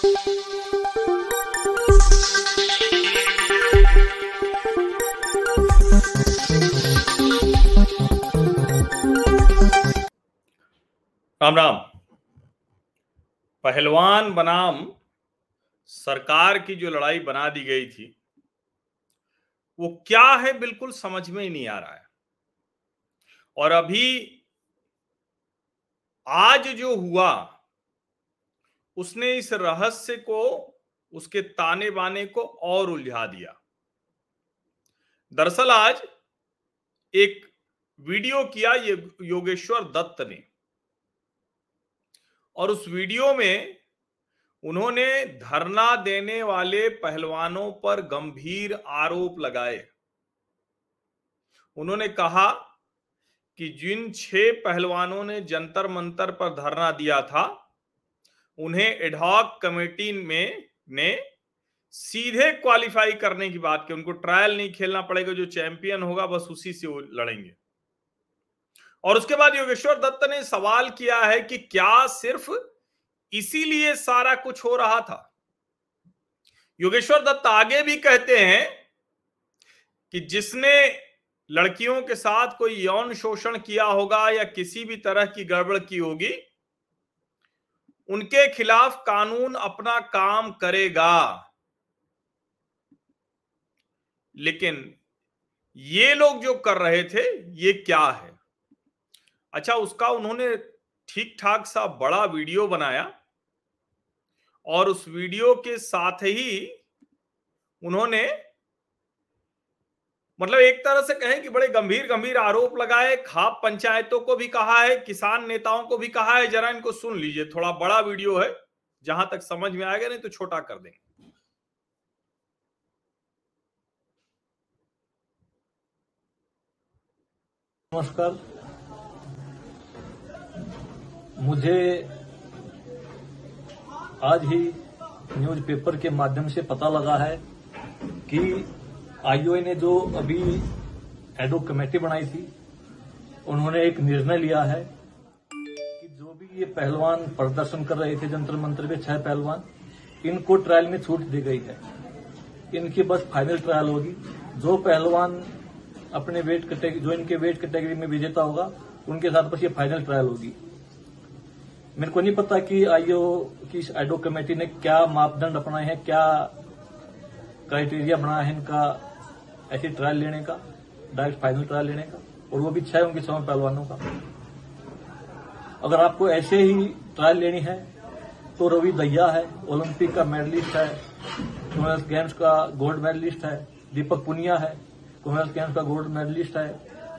राम राम। पहलवान बनाम सरकार की जो लड़ाई बना दी गई थी, वो क्या है बिल्कुल समझ में ही नहीं आ रहा है। और अभी आज जो हुआ उसने इस रहस्य को, उसके ताने बाने को और उलझा दिया। दरअसल आज एक वीडियो किया ये योगेश्वर दत्त ने। और उस वीडियो में उन्होंने धरना देने वाले पहलवानों पर गंभीर आरोप लगाए। उन्होंने कहा कि जिन छह पहलवानों ने जंतर मंतर पर धरना दिया था उन्हें एडहॉक कमेटी में, ने सीधे क्वालिफाई करने की बात की। उनको ट्रायल नहीं खेलना पड़ेगा, जो चैंपियन होगा, बस उसी से वो लड़ेंगे। और उसके बाद योगेश्वर दत्त ने सवाल किया है कि क्या सिर्फ़ इसीलिए सारा कुछ हो रहा था? योगेश्वर दत्त आगे भी कहते हैं कि जिसने लड़कियों के साथ कोई यौन शोषण किया होगा या किसी भी तरह की गड़बड़ की होगी उनके खिलाफ कानून अपना काम करेगा। लेकिन ये लोग जो कर रहे थे, ये क्या है? अच्छा उसका उन्होंने ठीक ठाक सा बड़ा वीडियो बनाया और उस वीडियो के साथ ही उन्होंने मतलब एक तरह से कहें कि बड़े गंभीर गंभीर आरोप लगाए, खाप पंचायतों को भी कहा है, किसान नेताओं को भी कहा है। जरा इनको सुन लीजिए, थोड़ा बड़ा वीडियो है, जहाँ तक समझ में आएगा, नहीं तो छोटा कर देंगे नमस्कार। मुझे आज ही न्यूज़पेपर के माध्यम से पता लगा है कि आईओए ने जो अभी एडोक कमेटी बनाई थी, उन्होंने एक निर्णय लिया है कि जो भी ये पहलवान प्रदर्शन कर रहे थे जंतर मंत्र में छह पहलवान, इनको ट्रायल में छूट दी गई है। इनकी बस फाइनल ट्रायल होगी। जो पहलवान अपने वेट कैटेगरी जो इनके वेट कैटेगरी में विजेता होगा, उनके साथ बस ये फाइनल ट्रायल होगी। मेरे को नहीं पता कि आईओ की एडो कमेटी ने क्या मापदंड अपनाए हैं, क्या क्राइटेरिया बनाया है इनका ऐसी ट्रायल लेने का डायरेक्ट फाइनल ट्रायल लेने का, और वो भी छह उनके सौ पहलवानों का। अगर आपको ऐसे ही ट्रायल लेनी है तो रवि दैया है ओलंपिक का मेडलिस्ट है कॉमनवेल्थ गेम्स का गोल्ड मेडलिस्ट है दीपक पुनिया है कॉमनवेल्थ गेम्स का गोल्ड मेडलिस्ट है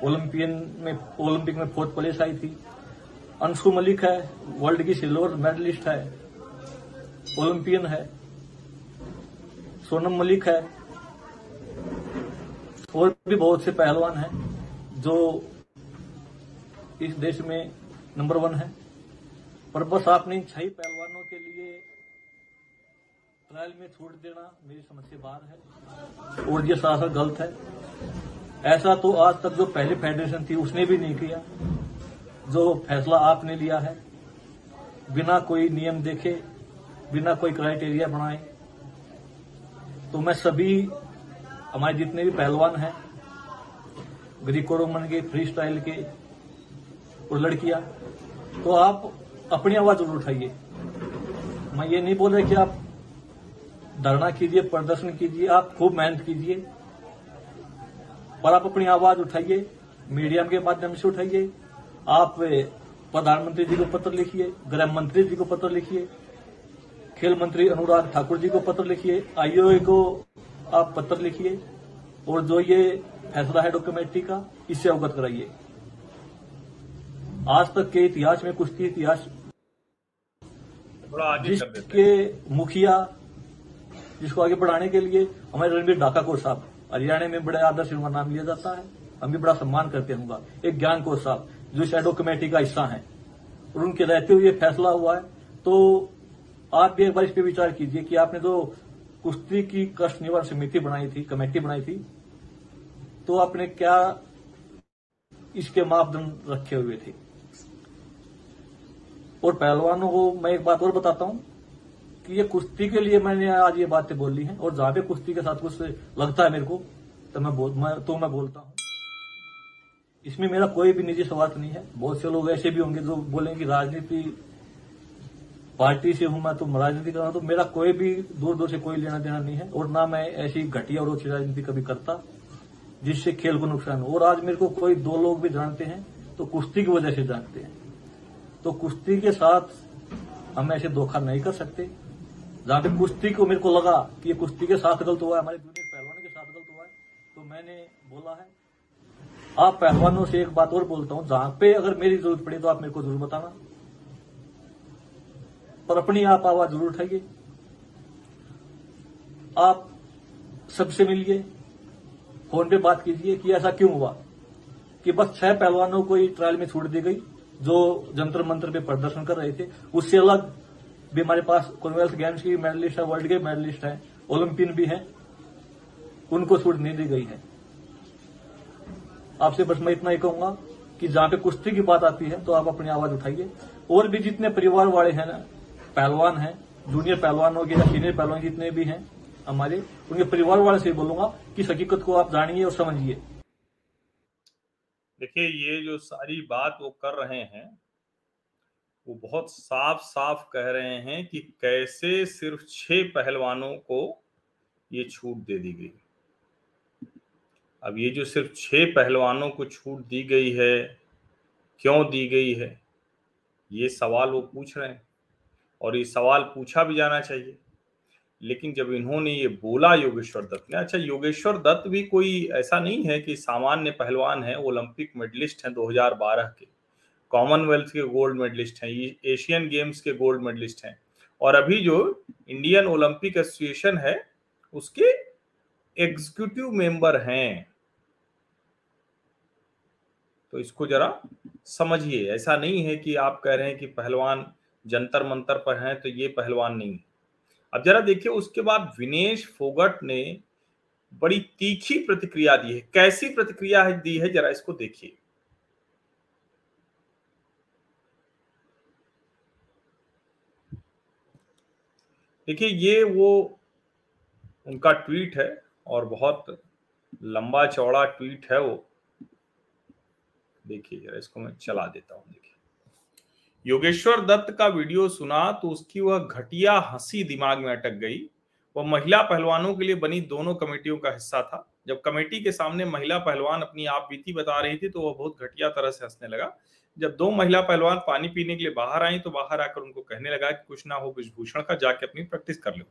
ओलंपियन में ओलंपिक में फोर्थ प्लेस आई थी। अंशु मलिक है वर्ल्ड की सिल्वर मेडलिस्ट है ओलंपियन है, सोनम मलिक है और भी बहुत से पहलवान हैं जो इस देश में नंबर वन है। पर बस आपने इन छह पहलवानों के लिए ट्रायल में छूट देना मेरी समझ से बाहर है। और ये सारा गलत है। ऐसा तो आज तक जो पहली फेडरेशन थी, उसने भी नहीं किया। जो फैसला आपने लिया है, बिना कोई नियम देखे, बिना कोई क्राइटेरिया बनाए तो मैं सभी हमारे जितने भी पहलवान हैं ग्रीको रोमन के फ्री स्टाइल के, और लड़कियाँ तो आप अपनी आवाज़ ज़रूर उठाइए। मैं ये नहीं बोल रहा कि आप धरना कीजिए, प्रदर्शन कीजिए, आप खूब मेहनत कीजिए, पर आप अपनी आवाज़ उठाइए मीडियम के माध्यम से उठाइए, आप प्रधानमंत्री जी को पत्र लिखिए, गृह मंत्री जी को पत्र लिखिए, खेल मंत्री अनुराग ठाकुर जी को पत्र लिखिए, आईओए को आप पत्र लिखिए और जो ये फैसला है डॉक्यूमेंट्री का इससे अवगत कराइए। आज तक के इतिहास में कुश्ती इतिहास जिसके मुखिया जिसको आगे बढ़ाने के लिए हमारे रणबीर डाकाकोर साहब हरियाणा में बड़े आदर्श नाम लिया जाता है। हम भी बड़ा सम्मान करते होंगे एक ज्ञान कोर साहब जो शेडो कमेटी का हिस्सा है और उनके रहते हुए फैसला हुआ है। तो आप भी एक बार इस पर विचार कीजिए कि आपने जो कुश्ती की कष्ट निवारण समिति बनाई थी, कमेटी बनाई थी। तो आपने क्या इसके मापदंड रखे हुए थे? और पहलवानों को मैं एक बात और बताता हूँ कि ये कुश्ती के लिए मैंने आज ये बातें बोली हैं और जहाँ कुश्ती के साथ कुछ लगता है मेरे को तो मैं बोल, मैं तो मैं बोलता हूँ। इसमें मेरा कोई भी निजी स्वार्थ नहीं है। बहुत से लोग ऐसे भी होंगे जो बोलेंगे राजनीति पार्टी से हूँ मैं तो राजनीति कर रहा हूँ तो मेरा कोई भी दूर दूर से कोई लेना देना नहीं है, और ना मैं ऐसी घटिया और अच्छी राजनीति कभी करता, जिससे खेल को नुकसान हो। और आज मेरे को कोई दो लोग भी जानते हैं तो कुश्ती की वजह से जानते हैं। तो कुश्ती के साथ हम ऐसे धोखा नहीं कर सकते। जहाँ पे कुश्ती को मेरे को लगा कि ये कुश्ती के साथ गलत हुआ है, हमारे जूनियर पहलवानों के साथ गलत हुआ है तो मैंने बोला है, आप पहलवानों से एक बात और बोलता हूँ, जहाँ पे अगर मेरी ज़रूरत पड़ी तो आप मेरे को ज़रूर बताना। और अपनी आप आवाज़ ज़रूर उठाइए। आप सबसे मिलिए, फ़ोन पे बात कीजिए कि ऐसा क्यों हुआ कि बस छह पहलवानों को ट्रायल में छूट दी गई, जो जंतर मंत्र पे प्रदर्शन कर रहे थे। उससे अलग भी हमारे पास कॉमनवेल्थ गेम्स की मेडलिस्ट है वर्ल्ड के मेडलिस्ट है ओलंपियन भी है, उनको छूट नहीं दी गई है। आपसे बस मैं इतना ही कहूँगा कि जहाँ पे कुश्ती की बात आती है तो आप अपनी आवाज़ उठाइए। और भी जितने परिवार वाले हैं ना पहलवान हैं जूनियर पहलवान हो गया सीनियर पहलवान जितने भी हैं हमारे, उनके परिवार वाले से बोलूँगा कि हकीकत को आप जानिए और समझिए। देखिए, ये जो सारी बात वो कर रहे हैं, वो बहुत साफ़ साफ़ कह रहे हैं कि कैसे सिर्फ़ छह पहलवानों को ये छूट दे दी गई। अब ये जो सिर्फ़ छह पहलवानों को छूट दी गई है, क्यों दी गई है, ये सवाल वो पूछ रहे हैं। और ये सवाल पूछा भी जाना चाहिए। लेकिन जब इन्होंने ये बोला योगेश्वर दत्त ने अच्छा योगेश्वर दत्त भी कोई ऐसा नहीं है कि सामान्य पहलवान है ओलंपिक मेडलिस्ट हैं 2012 के। कॉमनवेल्थ के गोल्ड मेडलिस्ट हैं एशियन गेम्स के गोल्ड मेडलिस्ट हैं। और अभी जो इंडियन ओलंपिक एसोसिएशन है, उसके एग्जीक्यूटिव मेंबर हैं। तो इसको जरा समझिए, ऐसा नहीं है कि आप कह रहे हैं कि पहलवान जंतर मंतर पर हैं तो ये पहलवान नहीं अब जरा देखिए, उसके बाद विनेश फोगट ने बड़ी तीखी प्रतिक्रिया दी है। कैसी प्रतिक्रिया है, दी है, जरा इसको देखिए। देखिए, ये वो उनका ट्वीट है और बहुत लंबा चौड़ा ट्वीट है वो। देखिए, जरा इसको मैं चला देता हूँ, देखिए। योगेश्वर दत्त का वीडियो सुना तो उसकी वह घटिया हँसी दिमाग में अटक गई। वह महिला पहलवानों के लिए बनी दोनों कमेटियों का हिस्सा था। जब कमेटी के सामने महिला पहलवान अपनी आप बीती बता रही थी तो वह बहुत घटिया तरह से हंसने लगा। जब दो महिला पहलवान पानी पीने के लिए बाहर आई तो बाहर आकर उनको कहने लगा कि कुछ ना हो ब्रजभूषण का, जाके अपनी प्रैक्टिस कर लो।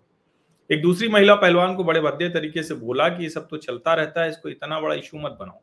एक दूसरी महिला पहलवान को बड़े भद्दे तरीके से बोला कि ये सब तो चलता रहता है, इसको इतना बड़ा इशू मत बनाओ।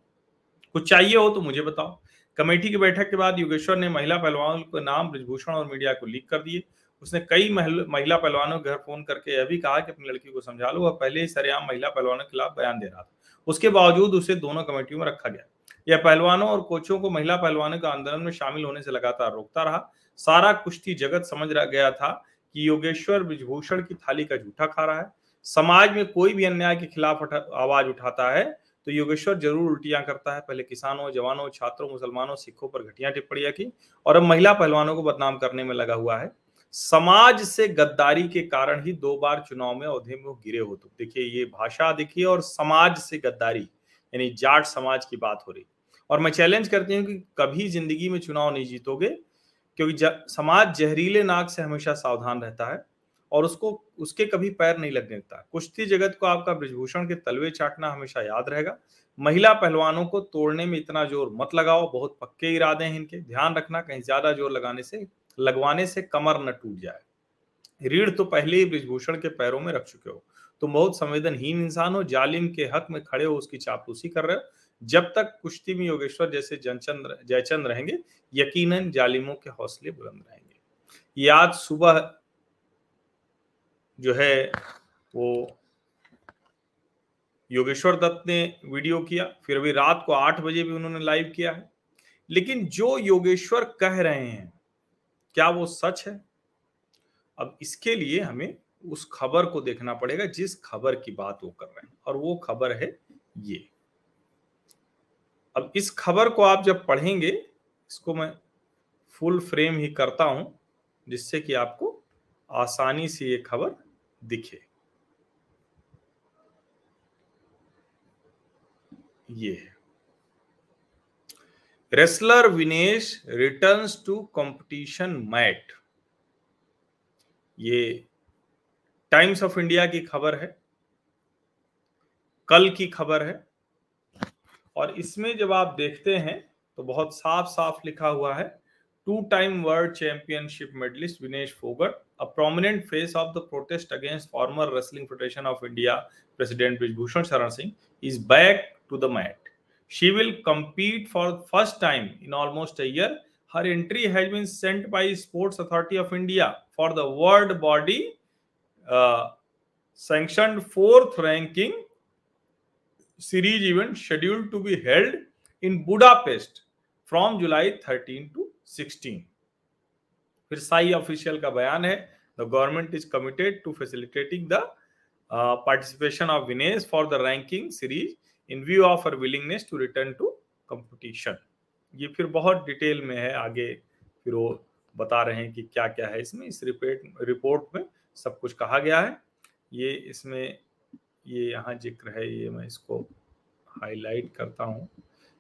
कुछ चाहिए हो तो मुझे बताओ। कमेटी की बैठक के बाद योगेश्वर ने महिला पहलवानों के नाम, ब्रजभूषण और मीडिया को लीक कर दिए। उसने कई महिला पहलवानों के घर फ़ोन करके यह भी कहा कि अपनी लड़की को समझा लो, वह पहले ही सरेआम महिला पहलवानों के खिलाफ बयान दे रहा था। उसके बावजूद उसे दोनों कमेटियों में रखा गया। यह पहलवानों और कोचों को महिला पहलवानों के आंदोलन में शामिल होने से लगातार रोकता रहा। सारा कुश्ती जगत समझ गया था कि योगेश्वर ब्रजभूषण की थाली का झूठा खा रहा है। समाज में कोई भी अन्याय के खिलाफ आवाज़ उठाता है तो योगेश्वर ज़रूर उल्टियाँ करता है। पहले किसानों, जवानों, छात्रों, मुसलमानों, सिखों पर घटिया टिप्पणियाँ की और अब महिला पहलवानों को बदनाम करने में लगा हुआ है। समाज से गद्दारी के कारण ही दो बार चुनाव में औधे में गिरे हो तो देखिए ये भाषा देखिए और समाज से गद्दारी, यानी जाट समाज की बात हो रही। और मैं चैलेंज करती हूँ कि कभी ज़िंदगी में चुनाव नहीं जीतोगे, क्योंकि समाज जहरीले नाक से हमेशा सावधान रहता है। और उसको, उसके कभी पैर नहीं लगने देता। कुश्ती जगत को आपका ब्रजभूषण के तलवे चाटना हमेशा याद रहेगा। महिला पहलवानों को तोड़ने में इतना ज़ोर मत लगाओ, बहुत पक्के इरादे हैं इनके। ध्यान रखना, कहीं ज़्यादा ज़ोर लगाने से, लगवाने से कमर न टूट जाए। रीढ़ तो पहले ही ब्रजभूषण के पैरों में रख चुके हो। तुम बहुत संवेदनहीन इंसान हो, जालिम के हक में खड़े हो, उसकी चापलूसी कर रहे हो। जब तक कुश्ती में योगेश्वर जैसे जनचंद जयचंद रहेंगे, यकीनन जालिमों के हौसले बुलंद रहेंगे। ये आज सुबह जो है वो योगेश्वर दत्त ने वीडियो किया, फिर अभी रात को आठ बजे भी उन्होंने लाइव किया है। लेकिन जो योगेश्वर कह रहे हैं, क्या वो सच है? अब इसके लिए हमें उस खबर को देखना पड़ेगा, जिस खबर की बात वो कर रहे हैं। और वो खबर है ये। अब इस खबर को आप जब पढ़ेंगे, इसको मैं फुल फ्रेम ही करता हूँ, जिससे कि आपको आसानी से ये खबर दिखे। ये है। Wrestler Vinesh returns to competition mat ये टाइम्स ऑफ़ इंडिया की खबर है। कल की खबर है। और इसमें जब आप देखते हैं तो बहुत साफ़ साफ़ लिखा हुआ है। Two time world championship medalist Vinesh Phogat a prominent face of the protest against former Wrestling Federation of India President Vishbhushan Sharan Singh is back to the mat. She will compete for first time in almost a year. Her entry has been sent by Sports Authority of India for the world body uh, sanctioned fourth ranking series event scheduled to be held in Budapest from July 13 to 16. फिर Sai official का बयान है the government is committed to facilitating the participation of Vinesh for the ranking series in view of her willingness to return to competition ये फिर बहुत detail में है, आगे फिर वो बता रहे हैं कि क्या क्या है इसमें। इस रिपोर्ट रिपोर्ट में सब कुछ कहा गया है। ये इसमें, ये यहाँ ज़िक्र है, ये मैं इसको हाईलाइट करता हूँ।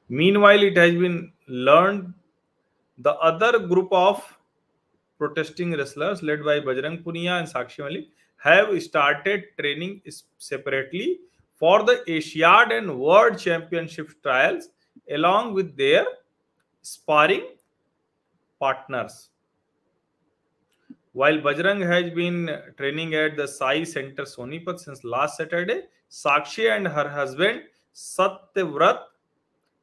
Meanwhile it has been learn the other group of protesting wrestlers led by Bajrang Punia and Sakshi Malik have started training separately for the Asiad and World Championship trials along with their sparring partners. While Bajrang has been training at the Sai Center Sonipat since last Saturday, Sakshi and her husband Satyavrat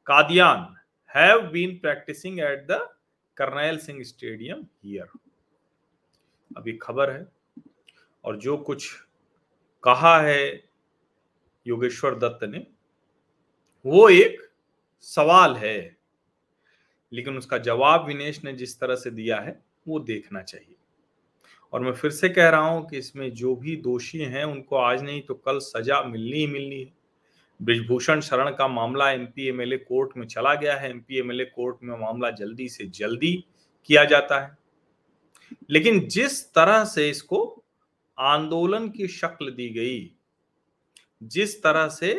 Kadian have been practicing at the Karnail Singh Stadium here. अभी खबर है। और जो कुछ कहा है योगेश्वर दत्त ने, वो एक सवाल है। लेकिन उसका जवाब विनेश ने जिस तरह से दिया है, वो देखना चाहिए। और मैं फिर से कह रहा हूँ कि इसमें जो भी दोषी हैं, उनको आज नहीं तो कल सजा मिलनी ही मिलनी है। ब्रिजभूषण शरण का मामला एमपी, एमएलए कोर्ट में चला गया है। एमपी, एमएलए कोर्ट में मामला जल्दी से जल्दी किया जाता है। लेकिन जिस तरह से इसको आंदोलन की शक्ल दी गई, जिस तरह से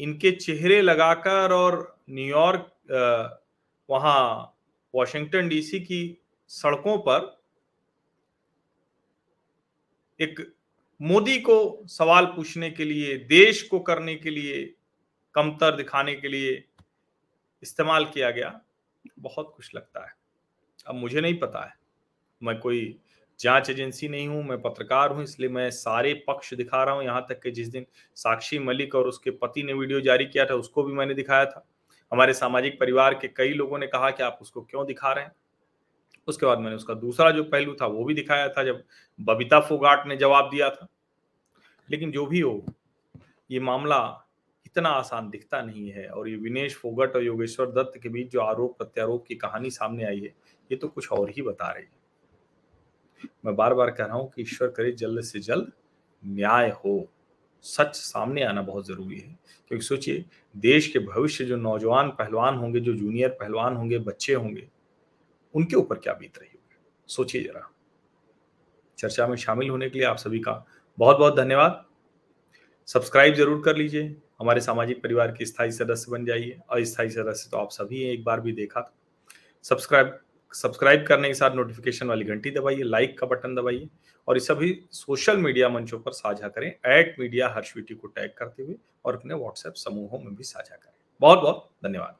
इनके चेहरे लगाकर और न्यूयॉर्क वहाँ वॉशिंगटन डीसी की सड़कों पर एक मोदी को सवाल पूछने के लिए, देश को करने के लिए कमतर दिखाने के लिए इस्तेमाल किया गया, बहुत कुछ लगता है। अब मुझे नहीं पता है। मैं कोई जाँच एजेंसी नहीं हूँ, मैं पत्रकार हूँ, इसलिए मैं सारे पक्ष दिखा रहा हूँ। यहाँ तक कि जिस दिन साक्षी मलिक और उसके पति ने वीडियो जारी किया था, उसको भी मैंने दिखाया था। हमारे सामाजिक परिवार के कई लोगों ने कहा कि आप उसको क्यों दिखा रहे हैं? उसके बाद मैंने उसका दूसरा जो पहलू था, वो भी दिखाया था, जब बबीता फोगाट ने जवाब दिया था। लेकिन जो भी हो, ये मामला इतना आसान दिखता नहीं है और ये विनेश फोगट और योगेश्वर दत्त के बीच जो आरोप प्रत्यारोप की कहानी सामने आई है, ये तो कुछ और ही बता रही है। मैं बार बार कह रहा हूँ कि ईश्वर करे जल्द से जल्द न्याय हो। सच सामने आना बहुत ज़रूरी है। क्योंकि सोचिए, देश के भविष्य जो नौजवान पहलवान होंगे, जो जूनियर पहलवान होंगे, बच्चे होंगे, उनके ऊपर क्या बीत रही होगी? सोचिए जरा। चर्चा में शामिल होने के लिए आप सभी का बहुत बहुत धन्यवाद। सब्सक्राइब ज़रूर कर लीजिए। हमारे सामाजिक परिवार के स्थायी सदस्य बन जाइए। अस्थायी सदस्य तो आप सभी एक बार भी देखा सब्सक्राइब सब्सक्राइब करने के साथ नोटिफिकेशन वाली घंटी दबाइए लाइक का बटन दबाइए और ये सभी सोशल मीडिया मंचों पर साझा करें। एट मीडिया हर्षवीटी को टैग करते हुए और अपने व्हाट्सएप समूहों में भी साझा करें। बहुत बहुत धन्यवाद।